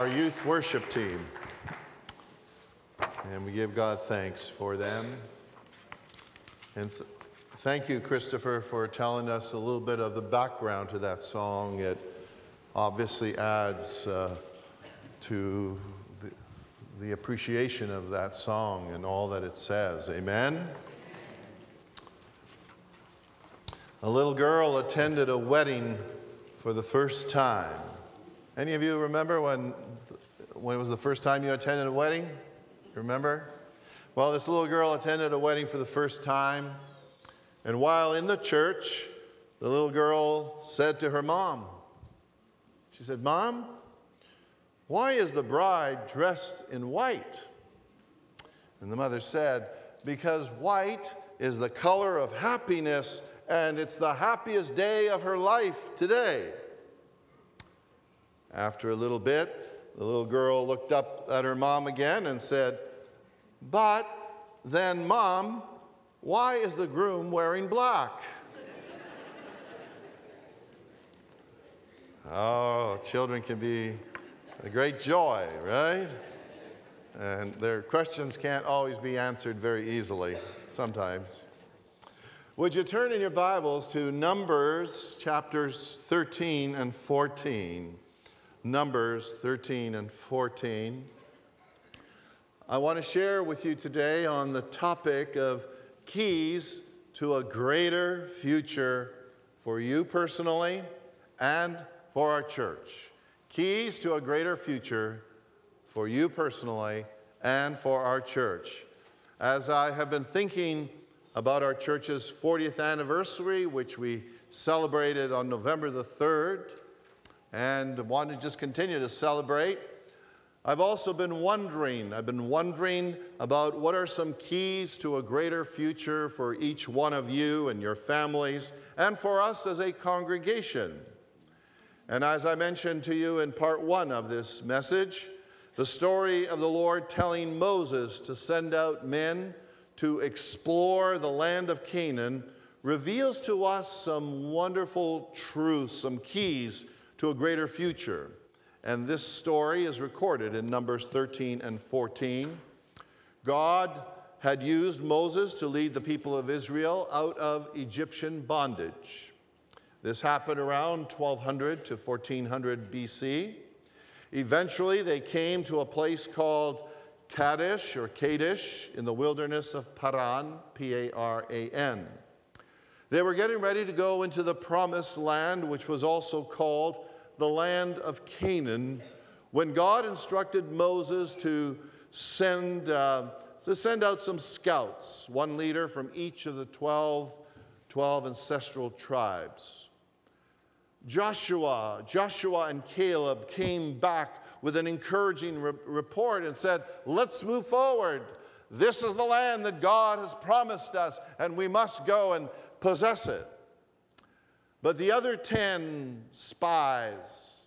our youth worship team. And we give God thanks for them. And th- thank you, Christopher, for telling us a little bit of the background to that song. It obviously adds uh, to the, the appreciation of that song and all that it says. Amen? A little girl attended a wedding for the first time. Any of you remember when, when it was the first time you attended a wedding? Remember? Well, this little girl attended a wedding for the first time, and while in the church, the little girl said to her mom, She said, Mom, why is the bride dressed in white? And the mother said, Because white is the color of happiness and it's the happiest day of her life today. After a little bit, the little girl looked up at her mom again and said, But then, mom, why is the groom wearing black? oh, children can be a great joy, right? And their questions can't always be answered very easily, sometimes. Would you turn in your Bibles to Numbers chapters 13 and 14? Numbers 13 and 14. I want to share with you today on the topic of keys to a greater future for you personally and for our church. Keys to a greater future for you personally and for our church. As I have been thinking about our church's 40th anniversary, which we celebrated on November the 3rd, and want to just continue to celebrate. I've also been wondering, I've been wondering about what are some keys to a greater future for each one of you and your families, and for us as a congregation. And as I mentioned to you in part one of this message, the story of the Lord telling Moses to send out men to explore the land of Canaan reveals to us some wonderful truths, some keys to a greater future. And this story is recorded in Numbers 13 and 14. God had used Moses to lead the people of Israel out of Egyptian bondage. This happened around 1200 to 1400 BC. Eventually, they came to a place called Kadesh or Kadesh in the wilderness of Paran, P A R A N. They were getting ready to go into the promised land, which was also called the land of Canaan, when God instructed Moses to send, uh, to send out some scouts, one leader from each of the 12, 12 ancestral tribes. Joshua, Joshua and Caleb came back with an encouraging re- report and said, Let's move forward. This is the land that God has promised us, and we must go and possess it. But the other 10 spies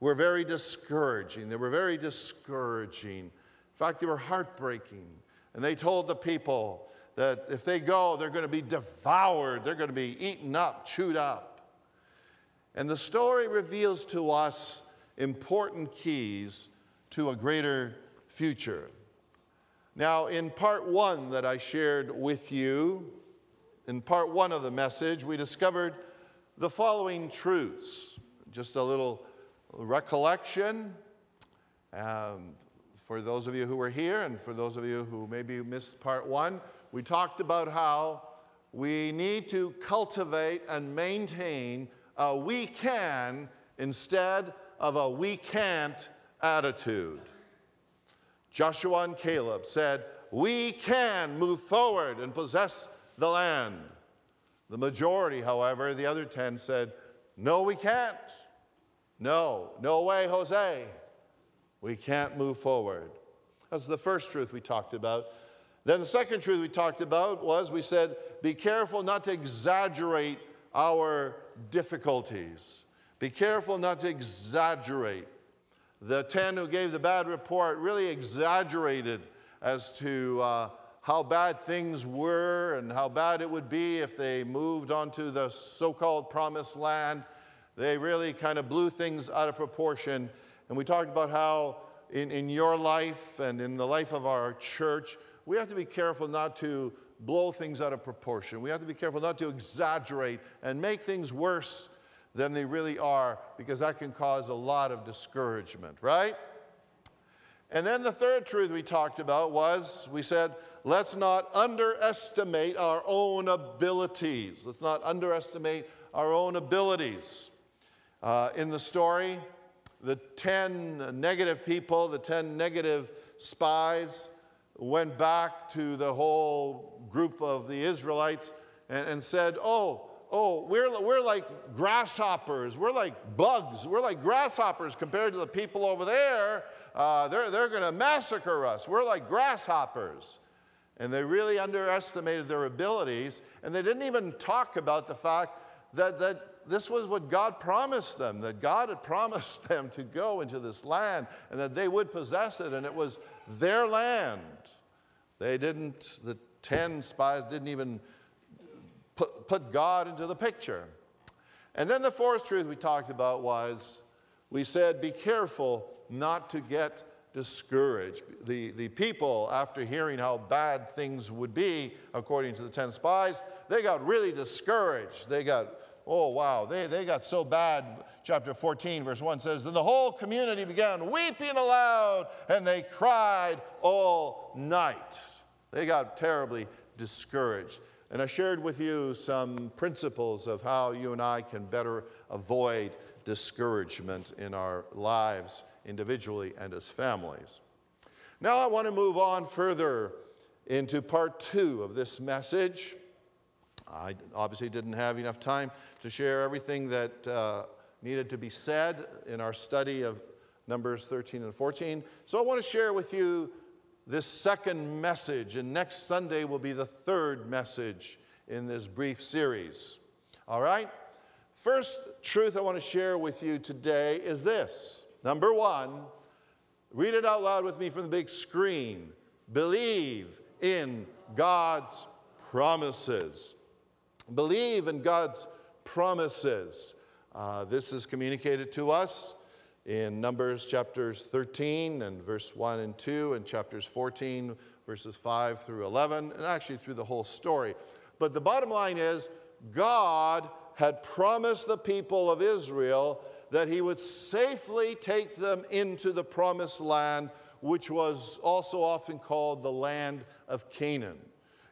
were very discouraging. They were very discouraging. In fact, they were heartbreaking. And they told the people that if they go, they're going to be devoured, they're going to be eaten up, chewed up. And the story reveals to us important keys to a greater future. Now, in part one that I shared with you, in part one of the message, we discovered the following truths. Just a little recollection um, for those of you who were here and for those of you who maybe missed part one. We talked about how we need to cultivate and maintain a we can instead of a we can't attitude. Joshua and Caleb said, We can move forward and possess the land. The majority, however, the other 10 said, No, we can't. No, no way, Jose. We can't move forward. That's the first truth we talked about. Then the second truth we talked about was we said, Be careful not to exaggerate our difficulties. Be careful not to exaggerate. The 10 who gave the bad report really exaggerated as to uh, how bad things were and how bad it would be if they moved onto the so called promised land. They really kind of blew things out of proportion. And we talked about how in, in your life and in the life of our church, we have to be careful not to blow things out of proportion. We have to be careful not to exaggerate and make things worse than they really are because that can cause a lot of discouragement, right? And then the third truth we talked about was we said, let's not underestimate our own abilities. Let's not underestimate our own abilities. Uh, in the story, the 10 negative people, the 10 negative spies, went back to the whole group of the Israelites and, and said, Oh, oh, we're, we're like grasshoppers. We're like bugs. We're like grasshoppers compared to the people over there. Uh, they're they're going to massacre us. We're like grasshoppers. And they really underestimated their abilities. And they didn't even talk about the fact that, that this was what God promised them, that God had promised them to go into this land and that they would possess it, and it was their land. They didn't, the 10 spies didn't even put, put God into the picture. And then the fourth truth we talked about was we said, be careful not to get discouraged. The, the people, after hearing how bad things would be, according to the 10 spies, they got really discouraged. They got Oh, wow, they, they got so bad. Chapter 14, verse 1 says, Then the whole community began weeping aloud, and they cried all night. They got terribly discouraged. And I shared with you some principles of how you and I can better avoid discouragement in our lives, individually and as families. Now, I want to move on further into part two of this message. I obviously didn't have enough time to share everything that uh, needed to be said in our study of Numbers 13 and 14. So I want to share with you this second message, and next Sunday will be the third message in this brief series. All right? First truth I want to share with you today is this. Number one, read it out loud with me from the big screen. Believe in God's promises. Believe in God's promises. Uh, this is communicated to us in Numbers chapters 13 and verse 1 and 2, and chapters 14, verses 5 through 11, and actually through the whole story. But the bottom line is God had promised the people of Israel that he would safely take them into the promised land, which was also often called the land of Canaan.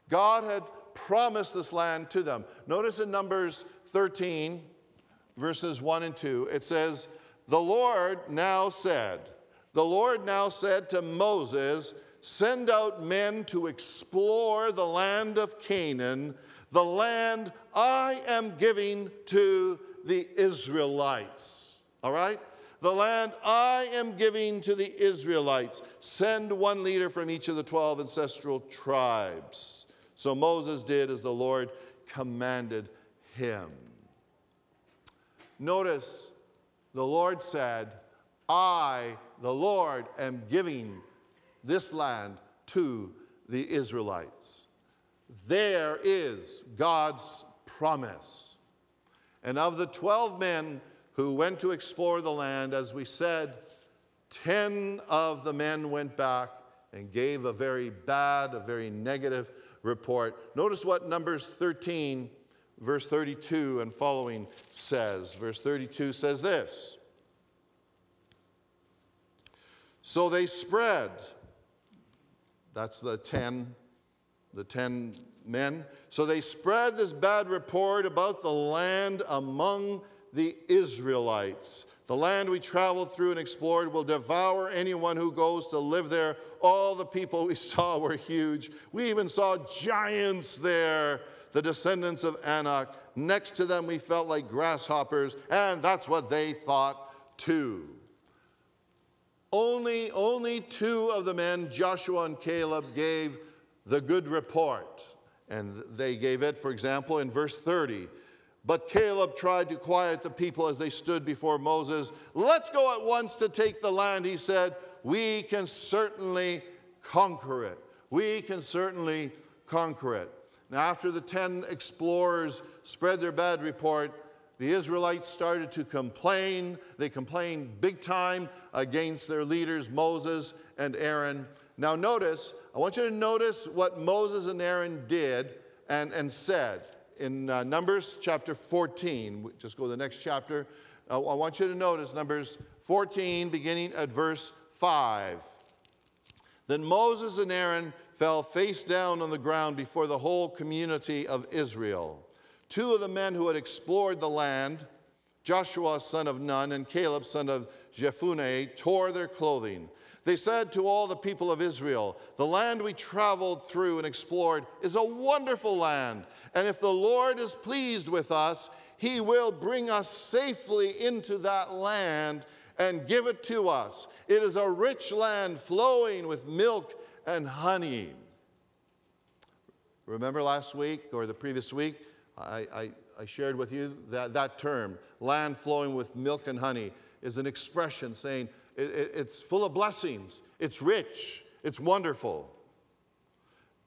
God had promised this land to them. Notice in Numbers 13, verses 1 and 2, it says, The Lord now said, the Lord now said to Moses, Send out men to explore the land of Canaan, the land I am giving to the Israelites. All right? The land I am giving to the Israelites. Send one leader from each of the 12 ancestral tribes. So Moses did as the Lord commanded him. Notice the Lord said, I, the Lord, am giving this land to the Israelites. There is God's promise. And of the 12 men who went to explore the land, as we said, 10 of the men went back and gave a very bad, a very negative report. Notice what Numbers 13, verse 32 and following says. Verse 32 says this So they spread, that's the 10, the 10 men. So they spread this bad report about the land among the Israelites. The land we traveled through and explored will devour anyone who goes to live there. All the people we saw were huge. We even saw giants there, the descendants of Anak. Next to them, we felt like grasshoppers, and that's what they thought too. Only, only two of the men, Joshua and Caleb, gave the good report. And they gave it, for example, in verse 30. But Caleb tried to quiet the people as they stood before Moses. Let's go at once to take the land, he said. We can certainly conquer it. We can certainly conquer it. Now, after the 10 explorers spread their bad report, the Israelites started to complain. They complained big time against their leaders, Moses and Aaron. Now, notice, I want you to notice what Moses and Aaron did and, and said in uh, Numbers chapter 14. Just go to the next chapter. Uh, I want you to notice Numbers 14, beginning at verse 5. Then Moses and Aaron fell face down on the ground before the whole community of Israel. Two of the men who had explored the land, Joshua son of Nun and Caleb son of Jephunneh, tore their clothing. They said to all the people of Israel, The land we traveled through and explored is a wonderful land. And if the Lord is pleased with us, he will bring us safely into that land and give it to us. It is a rich land flowing with milk and honey. Remember last week or the previous week, I, I, I shared with you that, that term, land flowing with milk and honey, is an expression saying it, it, it's full of blessings, it's rich, it's wonderful.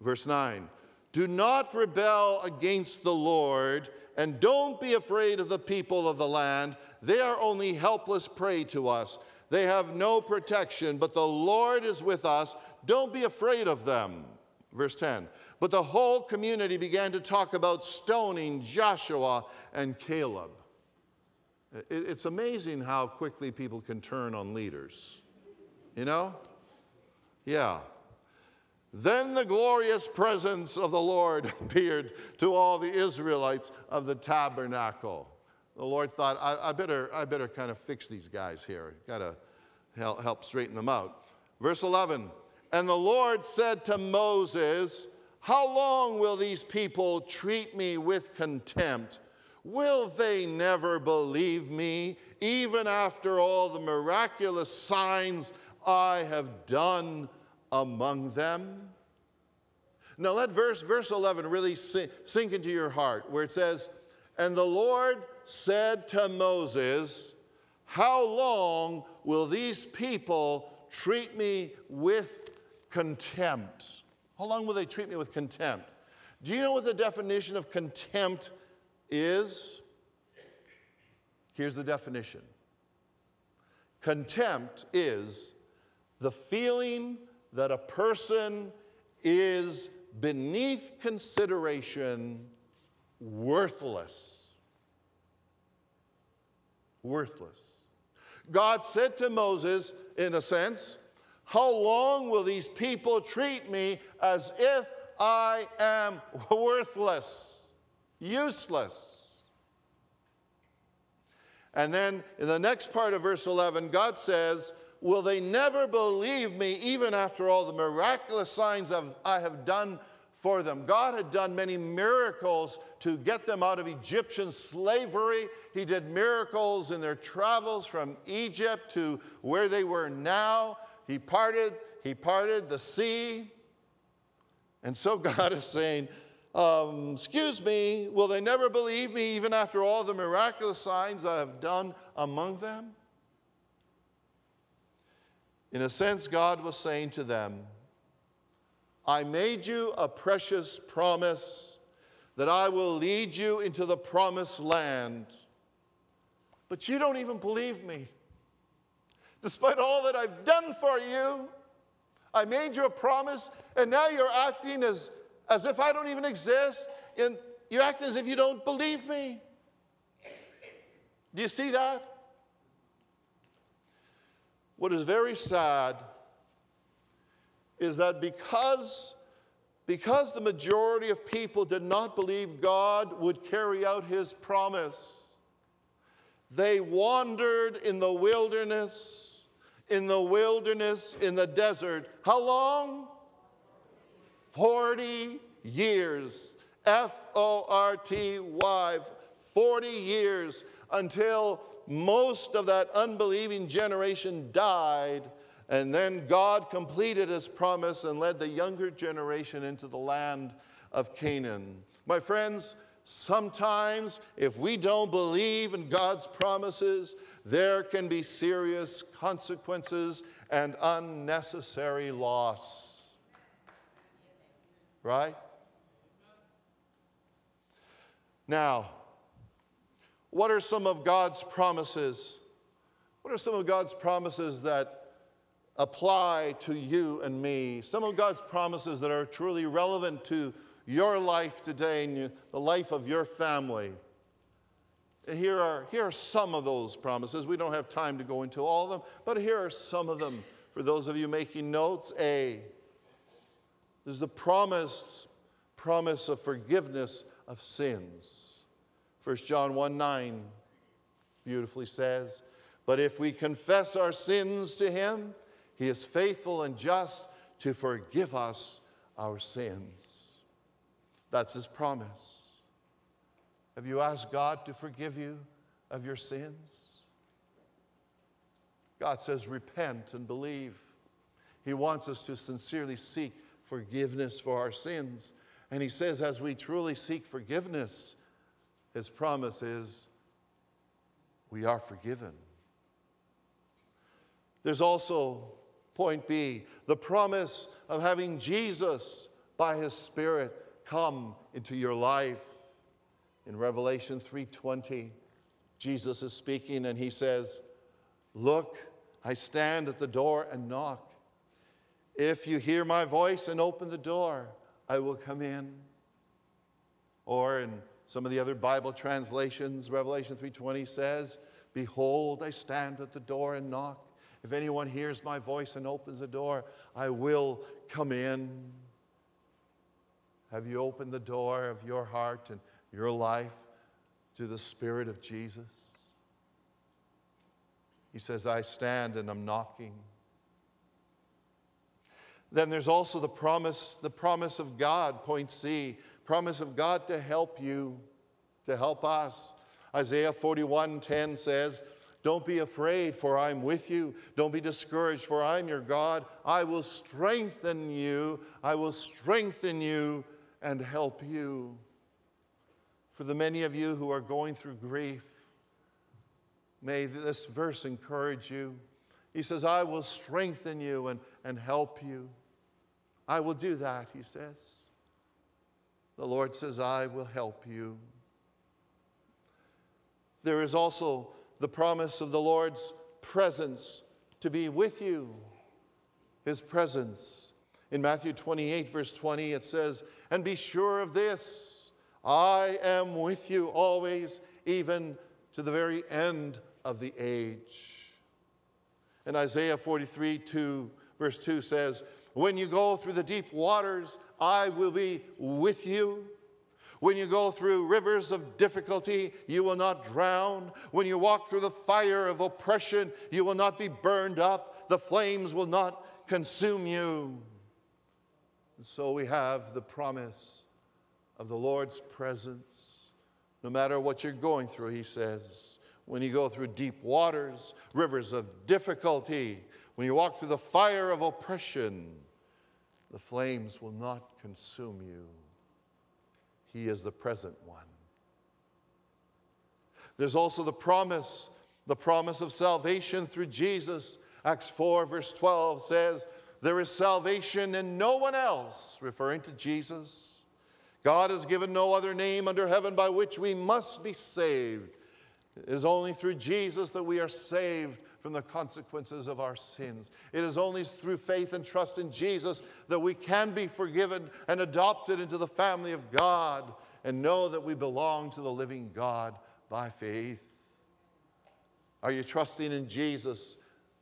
Verse 9 Do not rebel against the Lord, and don't be afraid of the people of the land. They are only helpless prey to us. They have no protection, but the Lord is with us. Don't be afraid of them. Verse 10. But the whole community began to talk about stoning Joshua and Caleb. It's amazing how quickly people can turn on leaders. You know? Yeah. Then the glorious presence of the Lord appeared to all the Israelites of the tabernacle. The Lord thought, I, I better, I better kind of fix these guys here. Got to help, help straighten them out. Verse 11 And the Lord said to Moses, How long will these people treat me with contempt? Will they never believe me, even after all the miraculous signs I have done among them? Now, let verse, verse 11 really sink into your heart, where it says, And the Lord said to Moses, How long will these people treat me with contempt? How long will they treat me with contempt? Do you know what the definition of contempt is here's the definition contempt is the feeling that a person is beneath consideration worthless. Worthless. God said to Moses, in a sense, How long will these people treat me as if I am worthless? Useless. And then in the next part of verse 11, God says, Will they never believe me even after all the miraculous signs I have done for them? God had done many miracles to get them out of Egyptian slavery. He did miracles in their travels from Egypt to where they were now. He parted, he parted the sea. And so God is saying, um, Excuse me, will they never believe me even after all the miraculous signs I have done among them? In a sense, God was saying to them, I made you a precious promise that I will lead you into the promised land. But you don't even believe me. Despite all that I've done for you, I made you a promise, and now you're acting as as if I don't even exist, and you're acting as if you don't believe me. Do you see that? What is very sad is that because, because the majority of people did not believe God would carry out his promise, they wandered in the wilderness, in the wilderness, in the desert. How long? 40 years. F O R T Y, 40 years until most of that unbelieving generation died. And then God completed his promise and led the younger generation into the land of Canaan. My friends, sometimes if we don't believe in God's promises, there can be serious consequences and unnecessary loss right? Now, What are some of God's promises? What are some of God's promises that apply to you and me? Some of God's promises that are truly relevant to your life today and the life of your family. Here are, here are some of those promises. We don't have time to go into all of them, but here are some of them for those of you making notes. A, there's the promise, promise of forgiveness of sins. 1 John 1 9 beautifully says, But if we confess our sins to him, he is faithful and just to forgive us our sins. That's his promise. Have you asked God to forgive you of your sins? God says, repent and believe. He wants us to sincerely seek forgiveness for our sins. And He says, as we truly seek forgiveness, His promise is we are forgiven. There's also, point B, the promise of having Jesus by His Spirit come into your life. In Revelation 3:20, Jesus is speaking and he says, "Look, I stand at the door and knock. If you hear my voice and open the door, I will come in." Or in some of the other Bible translations, Revelation 3:20 says, "Behold, I stand at the door and knock. If anyone hears my voice and opens the door, I will come in." Have you opened the door of your heart and your life to the Spirit of Jesus? He says, I stand and I'm knocking. Then there's also the promise, the promise of God, point C, promise of God to help you, to help us. Isaiah 41:10 says, Don't be afraid, for I'm with you. Don't be discouraged, for I'm your God. I will strengthen you. I will strengthen you and help you. For the many of you who are going through grief, may this verse encourage you. He says, I will strengthen you and, and help you. I will do that, he says. The Lord says, I will help you. There is also the promise of the Lord's presence to be with you, his presence. In Matthew 28, verse 20, it says, And be sure of this I am with you always, even to the very end of the age. And Isaiah 43, 2, verse 2 says, When you go through the deep waters, I will be with you. When you go through rivers of difficulty, you will not drown. When you walk through the fire of oppression, you will not be burned up. The flames will not consume you. And so we have the promise of the Lord's presence. No matter what you're going through, he says, when you go through deep waters, rivers of difficulty, when you walk through the fire of oppression, the flames will not consume you. He is the present one. There's also the promise, the promise of salvation through Jesus. Acts 4, verse 12 says, there is salvation in no one else, referring to Jesus. God has given no other name under heaven by which we must be saved. It is only through Jesus that we are saved from the consequences of our sins. It is only through faith and trust in Jesus that we can be forgiven and adopted into the family of God and know that we belong to the living God by faith. Are you trusting in Jesus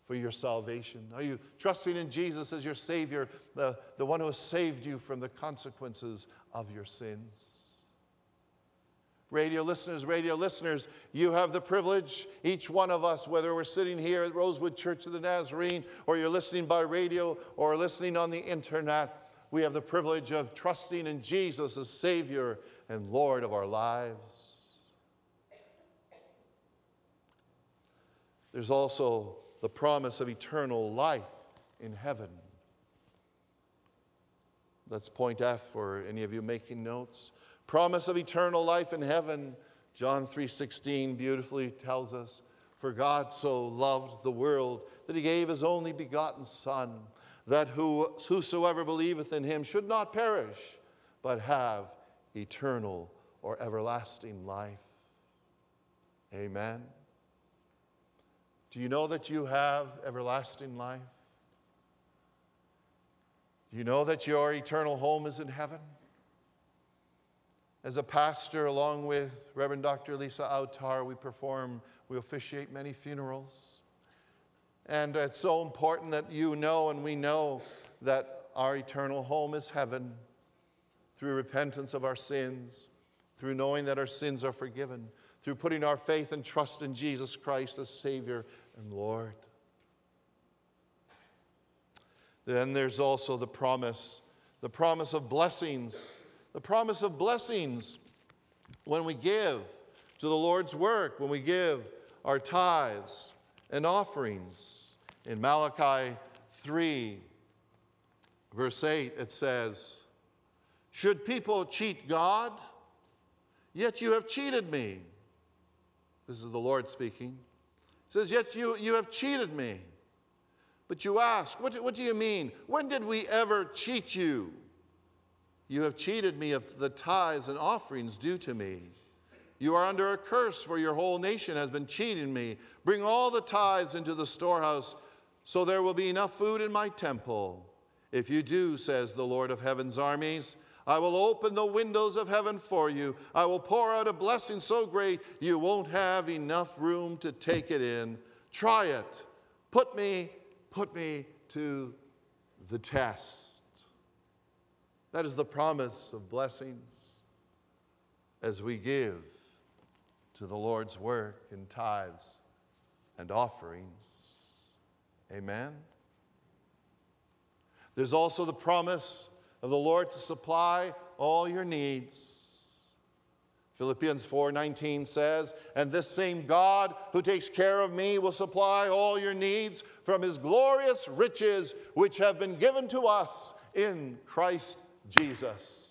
for your salvation? Are you trusting in Jesus as your Savior, the, the one who has saved you from the consequences of your sins? Radio listeners, radio listeners, you have the privilege, each one of us, whether we're sitting here at Rosewood Church of the Nazarene, or you're listening by radio, or listening on the internet, we have the privilege of trusting in Jesus as Savior and Lord of our lives. There's also the promise of eternal life in heaven. That's point F for any of you making notes. Promise of eternal life in heaven. John 3:16 beautifully tells us, "For God so loved the world that he gave his only begotten son, that who, whosoever believeth in him should not perish, but have eternal or everlasting life." Amen. Do you know that you have everlasting life? Do you know that your eternal home is in heaven? As a pastor, along with Reverend Dr. Lisa Autar, we perform, we officiate many funerals. And it's so important that you know and we know that our eternal home is heaven through repentance of our sins, through knowing that our sins are forgiven, through putting our faith and trust in Jesus Christ as Savior and Lord. Then there's also the promise, the promise of blessings, the promise of blessings when we give to the Lord's work, when we give our tithes and offerings. In Malachi 3, verse 8, it says, Should people cheat God? Yet you have cheated me. This is the Lord speaking. He says, Yet you, you have cheated me. But you ask, what, what do you mean? When did we ever cheat you? You have cheated me of the tithes and offerings due to me. You are under a curse, for your whole nation has been cheating me. Bring all the tithes into the storehouse, so there will be enough food in my temple. If you do, says the Lord of heaven's armies, I will open the windows of heaven for you. I will pour out a blessing so great you won't have enough room to take it in. Try it. Put me, put me to the test. That is the promise of blessings as we give to the Lord's work in tithes and offerings. Amen. There's also the promise of the Lord to supply all your needs. Philippians 4:19 says, "And this same God who takes care of me will supply all your needs from his glorious riches which have been given to us in Christ Jesus."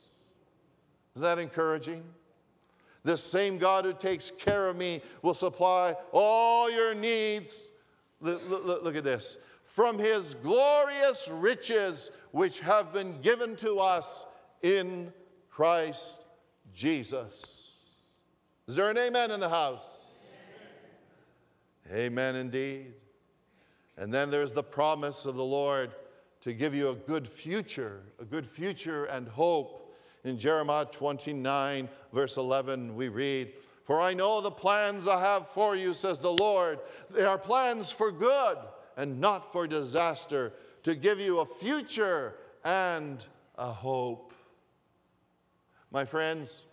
Is that encouraging? This same God who takes care of me will supply all your needs. Look, look, look, at this. From his glorious riches, which have been given to us in Christ Jesus. Is there an amen in the house? Amen, amen indeed. And then there's the promise of the Lord to give you a good future, a good future and hope. In Jeremiah 29, verse 11, we read, For I know the plans I have for you, says the Lord. They are plans for good and not for disaster, to give you a future and a hope. My friends,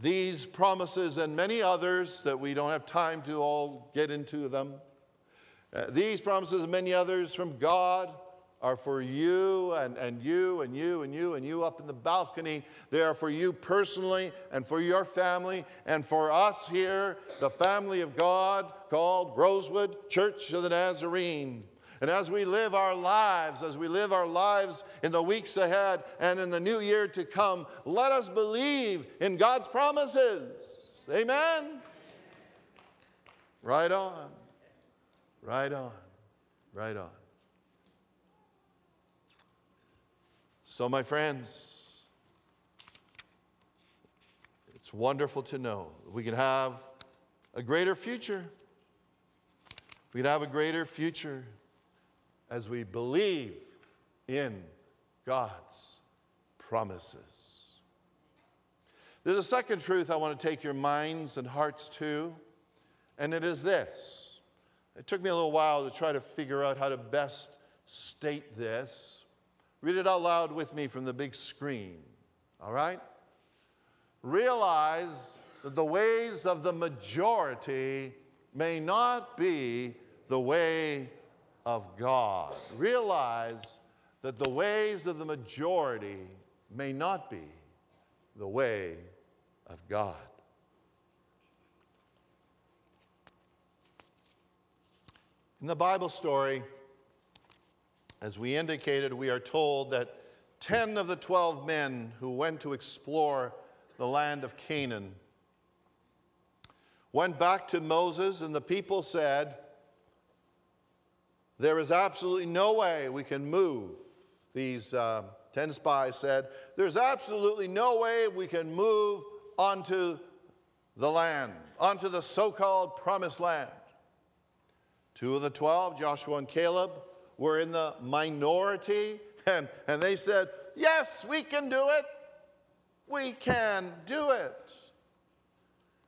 these promises and many others that we don't have time to all get into them, uh, these promises and many others from God are for you and, and you and you and you and you up in the balcony. They are for you personally and for your family and for us here, the family of God called Rosewood Church of the Nazarene. And as we live our lives, as we live our lives in the weeks ahead and in the new year to come, let us believe in God's promises. Amen? Right on. Right on. Right on. So, my friends, it's wonderful to know we can have a greater future. We can have a greater future as we believe in God's promises. There's a second truth I want to take your minds and hearts to, and it is this. It took me a little while to try to figure out how to best state this. Read it out loud with me from the big screen, all right? Realize that the ways of the majority may not be the way of God. Realize that the ways of the majority may not be the way of God. In the Bible story, as we indicated, we are told that 10 of the 12 men who went to explore the land of Canaan went back to Moses, and the people said, There is absolutely no way we can move. These uh, 10 spies said, There's absolutely no way we can move onto the land, onto the so called promised land. Two of the 12, Joshua and Caleb, were in the minority, and, and they said, Yes, we can do it. We can do it.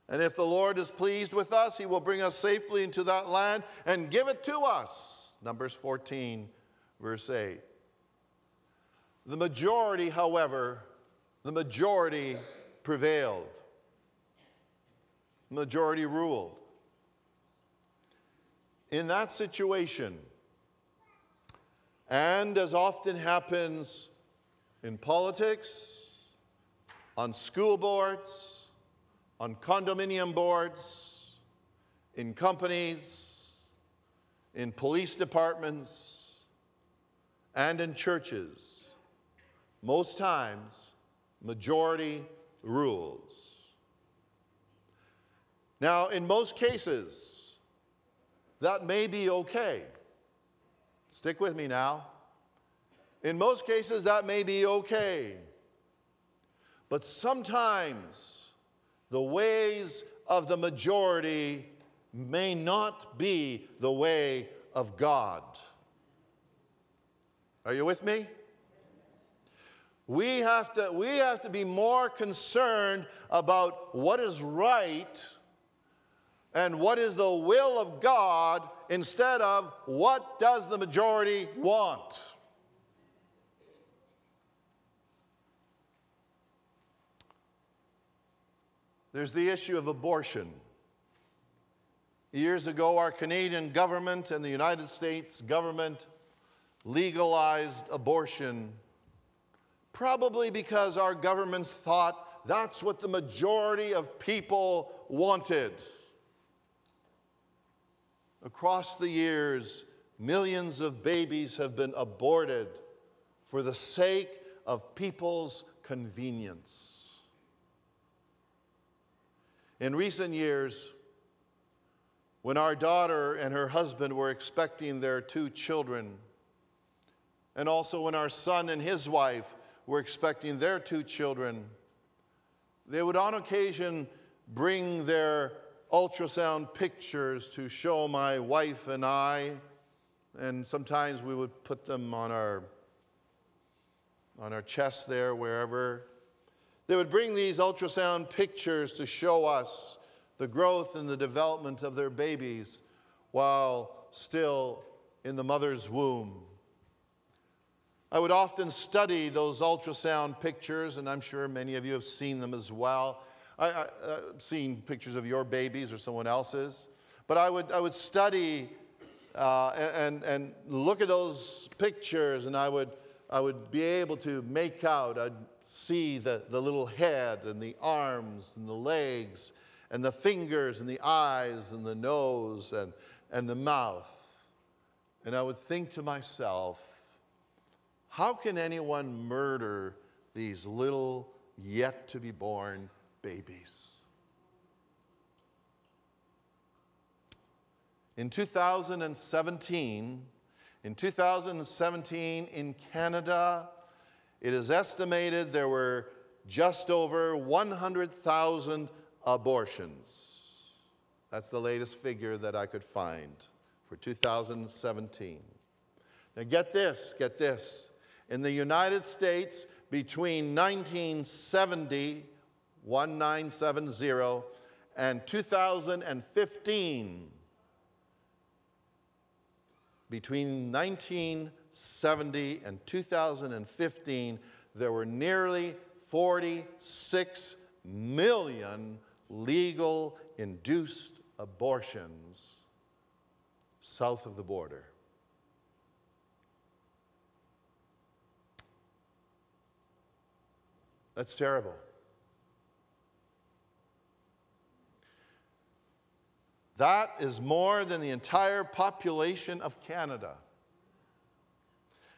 And if the Lord is pleased with us, he will bring us safely into that land and give it to us. Numbers 14, verse 8. The majority, however, the majority prevailed. Majority ruled. In that situation, and as often happens in politics, on school boards, on condominium boards, in companies, in police departments, and in churches, most times, majority rules. Now, in most cases, that may be okay. Stick with me now. In most cases, that may be okay. But sometimes the ways of the majority may not be the way of God. Are you with me? We have to, we have to be more concerned about what is right and what is the will of God instead of what does the majority want. There's the issue of abortion. Years ago, our Canadian government and the United States government legalized abortion, probably because our governments thought that's what the majority of people wanted. Across the years, millions of babies have been aborted for the sake of people's convenience. In recent years, when our daughter and her husband were expecting their two children, and also when our son and his wife were expecting their two children, they would on occasion bring their ultrasound pictures to show my wife and I, and sometimes we would put them on our on our chest there, wherever. They would bring these ultrasound pictures to show us the growth and the development of their babies while still in the mother's womb. I would often study those ultrasound pictures, and I'm sure many of you have seen them as well. I, have uh, seen pictures of your babies or someone else's, but I would, I would study uh, and, and look at those pictures, and I would, I would be able to make out, I'd see the, the little head and the arms and the legs and the fingers and the eyes and the nose and, and the mouth. And I would think to myself, how can anyone murder these little yet to be born babies. In 2017, in 2017 in Canada, it is estimated there were just over 100,000 abortions. That's the latest figure that I could find for 2017. Now, get this, get this. In the United States, between 1970 1970 and 2015. Between 1970 and 2015, there were nearly 46 million legal induced abortions south of the border. That's terrible. That is more than the entire population of Canada.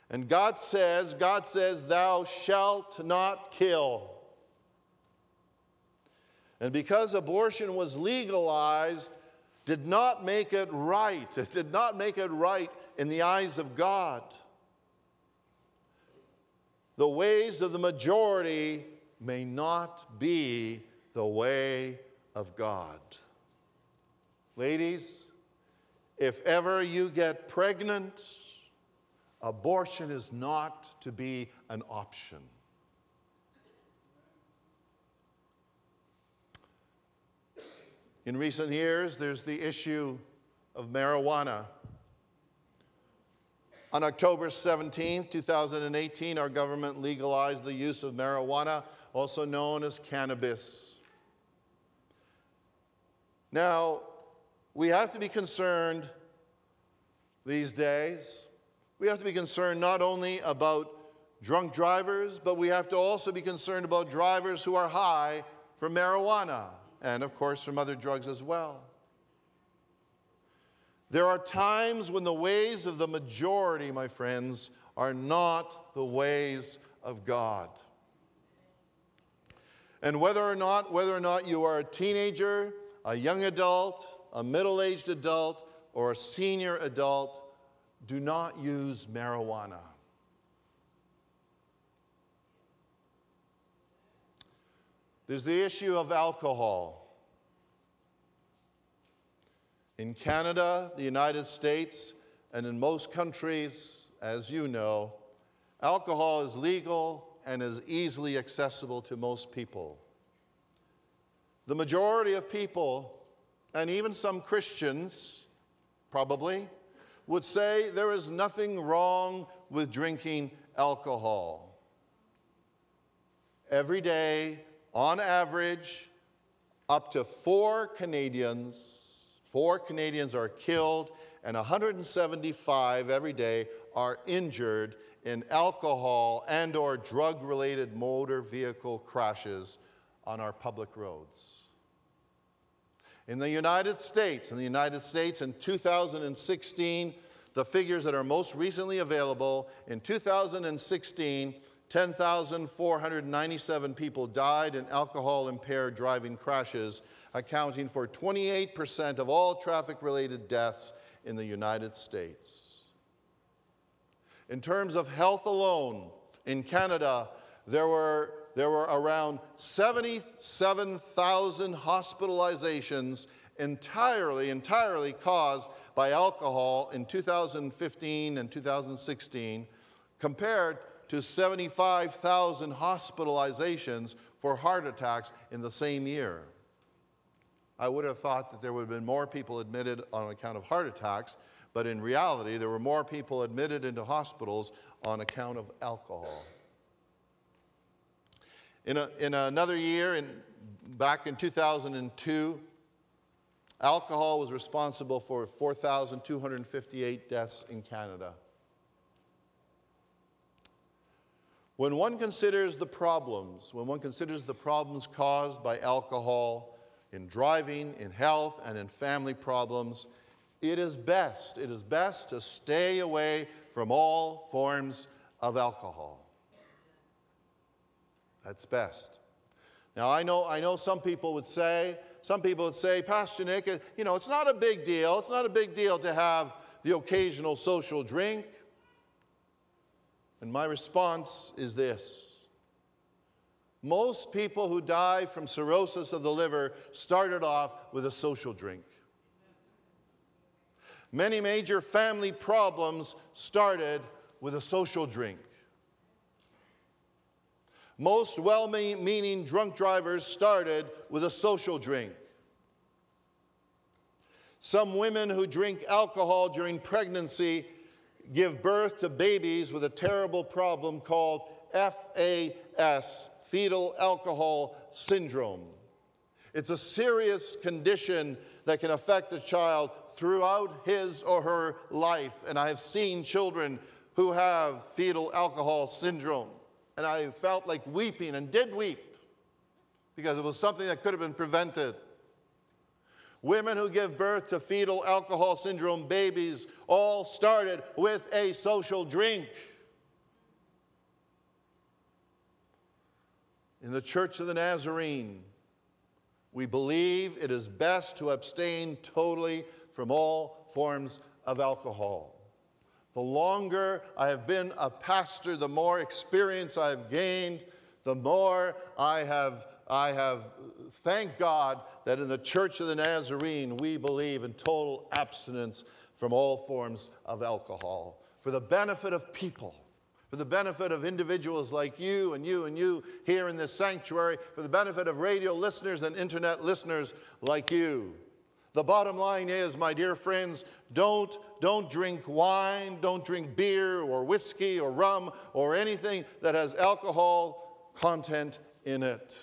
And God says, God says, Thou shalt not kill. And because abortion was legalized, did not make it right. It did not make it right in the eyes of God. The ways of the majority may not be the way of God. Ladies, if ever you get pregnant, abortion is not to be an option. In recent years, there's the issue of marijuana. On October 17, 2018, our government legalized the use of marijuana, also known as cannabis. Now, we have to be concerned these days. We have to be concerned not only about drunk drivers, but we have to also be concerned about drivers who are high from marijuana and, of course, from other drugs as well. There are times when the ways of the majority, my friends, are not the ways of God. And whether or not whether or not you are a teenager, a young adult, a middle-aged adult, or a senior adult, do not use marijuana. There's the issue of alcohol. In Canada, the United States, and in most countries, as you know, alcohol is legal and is easily accessible to most people. The majority of people, and even some Christians, probably, would say there is nothing wrong with drinking alcohol. Every day, on average, up to four Canadians Four Canadians are killed, and 175 every day are injured in alcohol and or drug-related motor vehicle crashes on our public roads. In the United States, in the United States in 2016, the figures that are most recently available, in 2016, 10,497 people died in alcohol impaired driving crashes, accounting for 28% of all traffic related deaths in the United States. In terms of health alone, in Canada, there were, there were around 77,000 hospitalizations entirely, entirely caused by alcohol in 2015 and 2016, compared to 75,000 hospitalizations for heart attacks in the same year. I would have thought that there would have been more people admitted on account of heart attacks, but in reality, there were more people admitted into hospitals on account of alcohol. In, a, in another year, in, back in 2002, alcohol was responsible for 4,258 deaths in Canada. When one considers the problems, when one considers the problems caused by alcohol in driving, in health, and in family problems, it is best, it is best to stay away from all forms of alcohol. That's best. Now, I know, I know some people would say, some people would say, Pastor Nick, uh, you know, it's not a big deal. It's not a big deal to have the occasional social drink. And my response is this most people who die from cirrhosis of the liver started off with a social drink. Many major family problems started with a social drink. Most well meaning drunk drivers started with a social drink. Some women who drink alcohol during pregnancy give birth to babies with a terrible problem called FAS, fetal alcohol syndrome. It's a serious condition that can affect a child throughout his or her life. And I have seen children who have fetal alcohol syndrome. And I felt like weeping and did weep because it was something that could have been prevented. Women who give birth to fetal alcohol syndrome babies all started with a social drink. In the Church of the Nazarene, we believe it is best to abstain totally from all forms of alcohol. The longer I have been a pastor, the more experience I have gained, the more I have I have thanked God that in the Church of the Nazarene, we believe in total abstinence from all forms of alcohol for the benefit of people, for the benefit of individuals like you and you and you here in this sanctuary, for the benefit of radio listeners and internet listeners like you. The bottom line is, my dear friends, don't, don't drink wine, don't drink beer or whiskey or rum or anything that has alcohol content in it.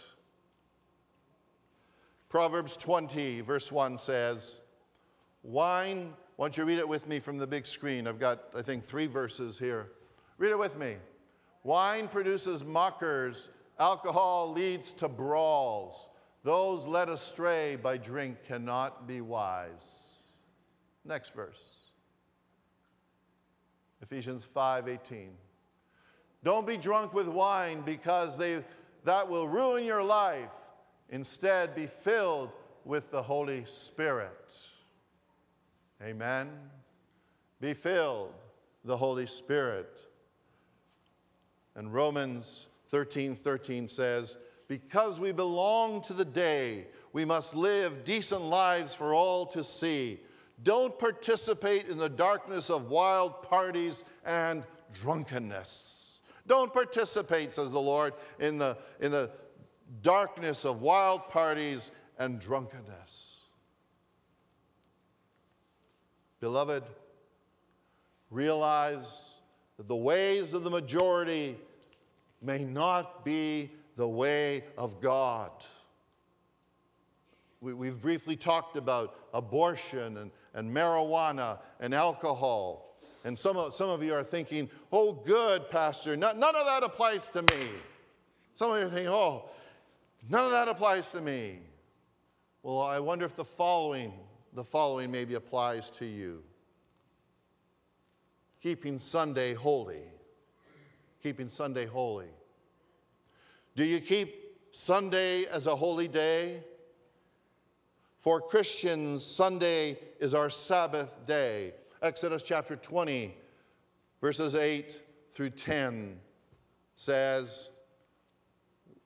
Proverbs 20, verse 1 says, Wine, why don't you read it with me from the big screen? I've got, I think, three verses here. Read it with me. Wine produces mockers, alcohol leads to brawls. Those led astray by drink cannot be wise. Next verse. Ephesians 5:18. Don't be drunk with wine because they, that will ruin your life. Instead, be filled with the Holy Spirit. Amen. Be filled the Holy Spirit. And Romans 13 13 says, because we belong to the day, we must live decent lives for all to see. Don't participate in the darkness of wild parties and drunkenness. Don't participate, says the Lord, in the, in the darkness of wild parties and drunkenness. Beloved, realize that the ways of the majority may not be the way of God. We, have briefly talked about abortion and, and marijuana and alcohol. And some of, some of you are thinking, oh, good, Pastor, none, none of that applies to me. Some of you are thinking, oh, none of that applies to me. Well, I wonder if the following, the following maybe applies to you. Keeping Sunday holy. Keeping Sunday holy. Do you keep Sunday as a holy day? For Christians, Sunday is our Sabbath day. Exodus chapter 20, verses 8 through 10 says,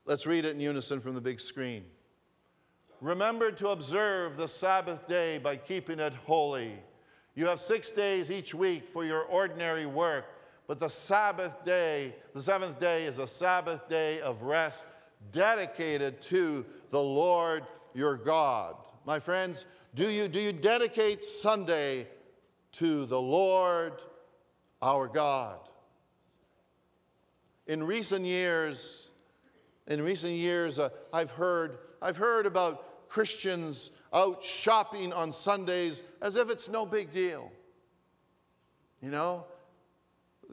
let's read it in unison from the big screen. Remember to observe the Sabbath day by keeping it holy. You have six days each week for your ordinary work but the Sabbath day, the seventh day, is a Sabbath day of rest dedicated to the Lord your God. My friends, do you, do you dedicate Sunday to the Lord our God? In recent years, in recent years, uh, I've heard I've heard about Christians out shopping on Sundays as if it's no big deal. You know,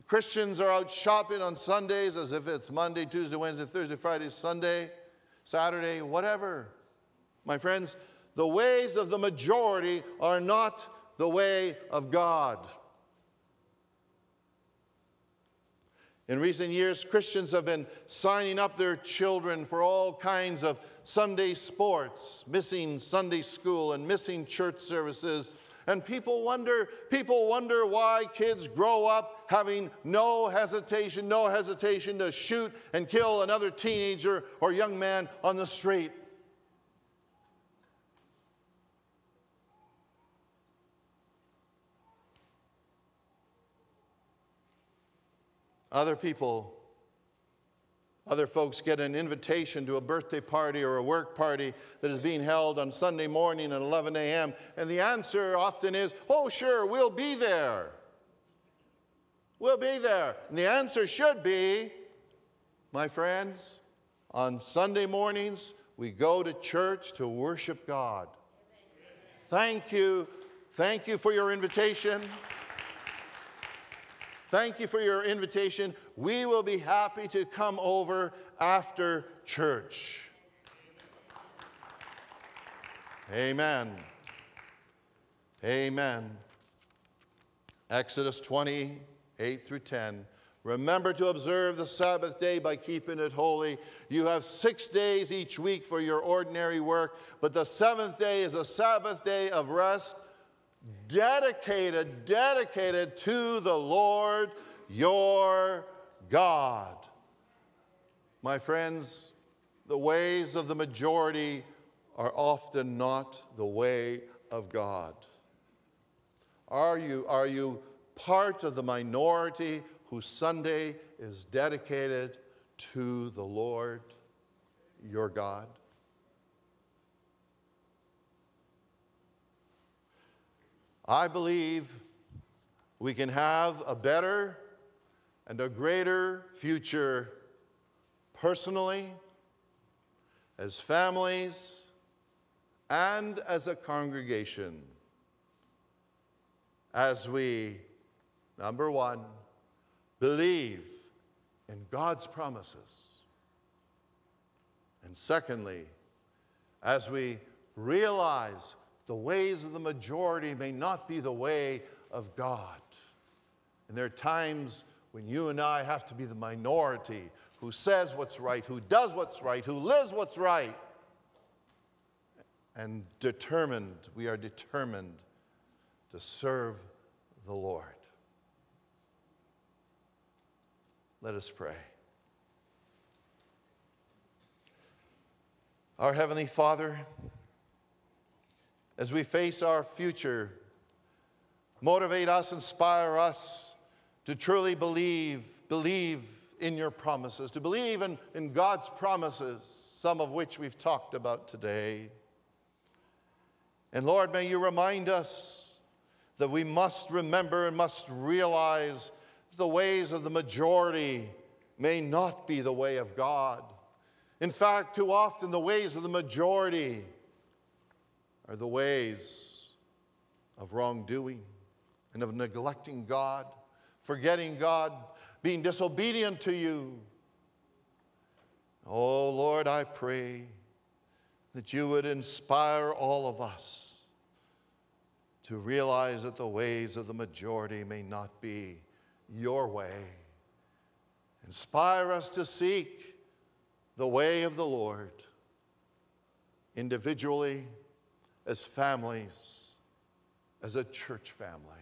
Christians are out shopping on Sundays as if it's Monday, Tuesday, Wednesday, Thursday, Friday, Sunday, Saturday, whatever. My friends, the ways of the majority are not the way of God. In recent years, Christians have been signing up their children for all kinds of Sunday sports, missing Sunday school and missing church services and people wonder, people wonder why kids grow up having no hesitation, no hesitation to shoot and kill another teenager or young man on the street. Other people other folks get an invitation to a birthday party or a work party that is being held on Sunday morning at 11 a.m., and the answer often is, Oh, sure, we'll be there. We'll be there. And the answer should be, my friends, on Sunday mornings, we go to church to worship God. Thank you. Thank you for your invitation. Thank you for your invitation. We will be happy to come over after church. Amen. Amen. Exodus 20, 8 through 10. Remember to observe the Sabbath day by keeping it holy. You have six days each week for your ordinary work, but the seventh day is a Sabbath day of rest dedicated, dedicated to the Lord your God. My friends, the ways of the majority are often not the way of God. Are you, are you part of the minority whose Sunday is dedicated to the Lord your God? I believe we can have a better and a greater future personally, as families, and as a congregation as we, number one, believe in God's promises. And secondly, as we realize the ways of the majority may not be the way of God. And there are times when you and I have to be the minority who says what's right, who does what's right, who lives what's right. And determined, we are determined to serve the Lord. Let us pray. Our Heavenly Father, as we face our future, motivate us, inspire us to truly believe, believe in your promises, to believe in, in God's promises, some of which we've talked about today. And Lord, may you remind us that we must remember and must realize the ways of the majority may not be the way of God. In fact, too often the ways of the majority are the ways of wrongdoing and of neglecting God, forgetting God, being disobedient to you. Oh Lord, I pray that you would inspire all of us to realize that the ways of the majority may not be your way. Inspire us to seek the way of the Lord individually, as families, as a church family.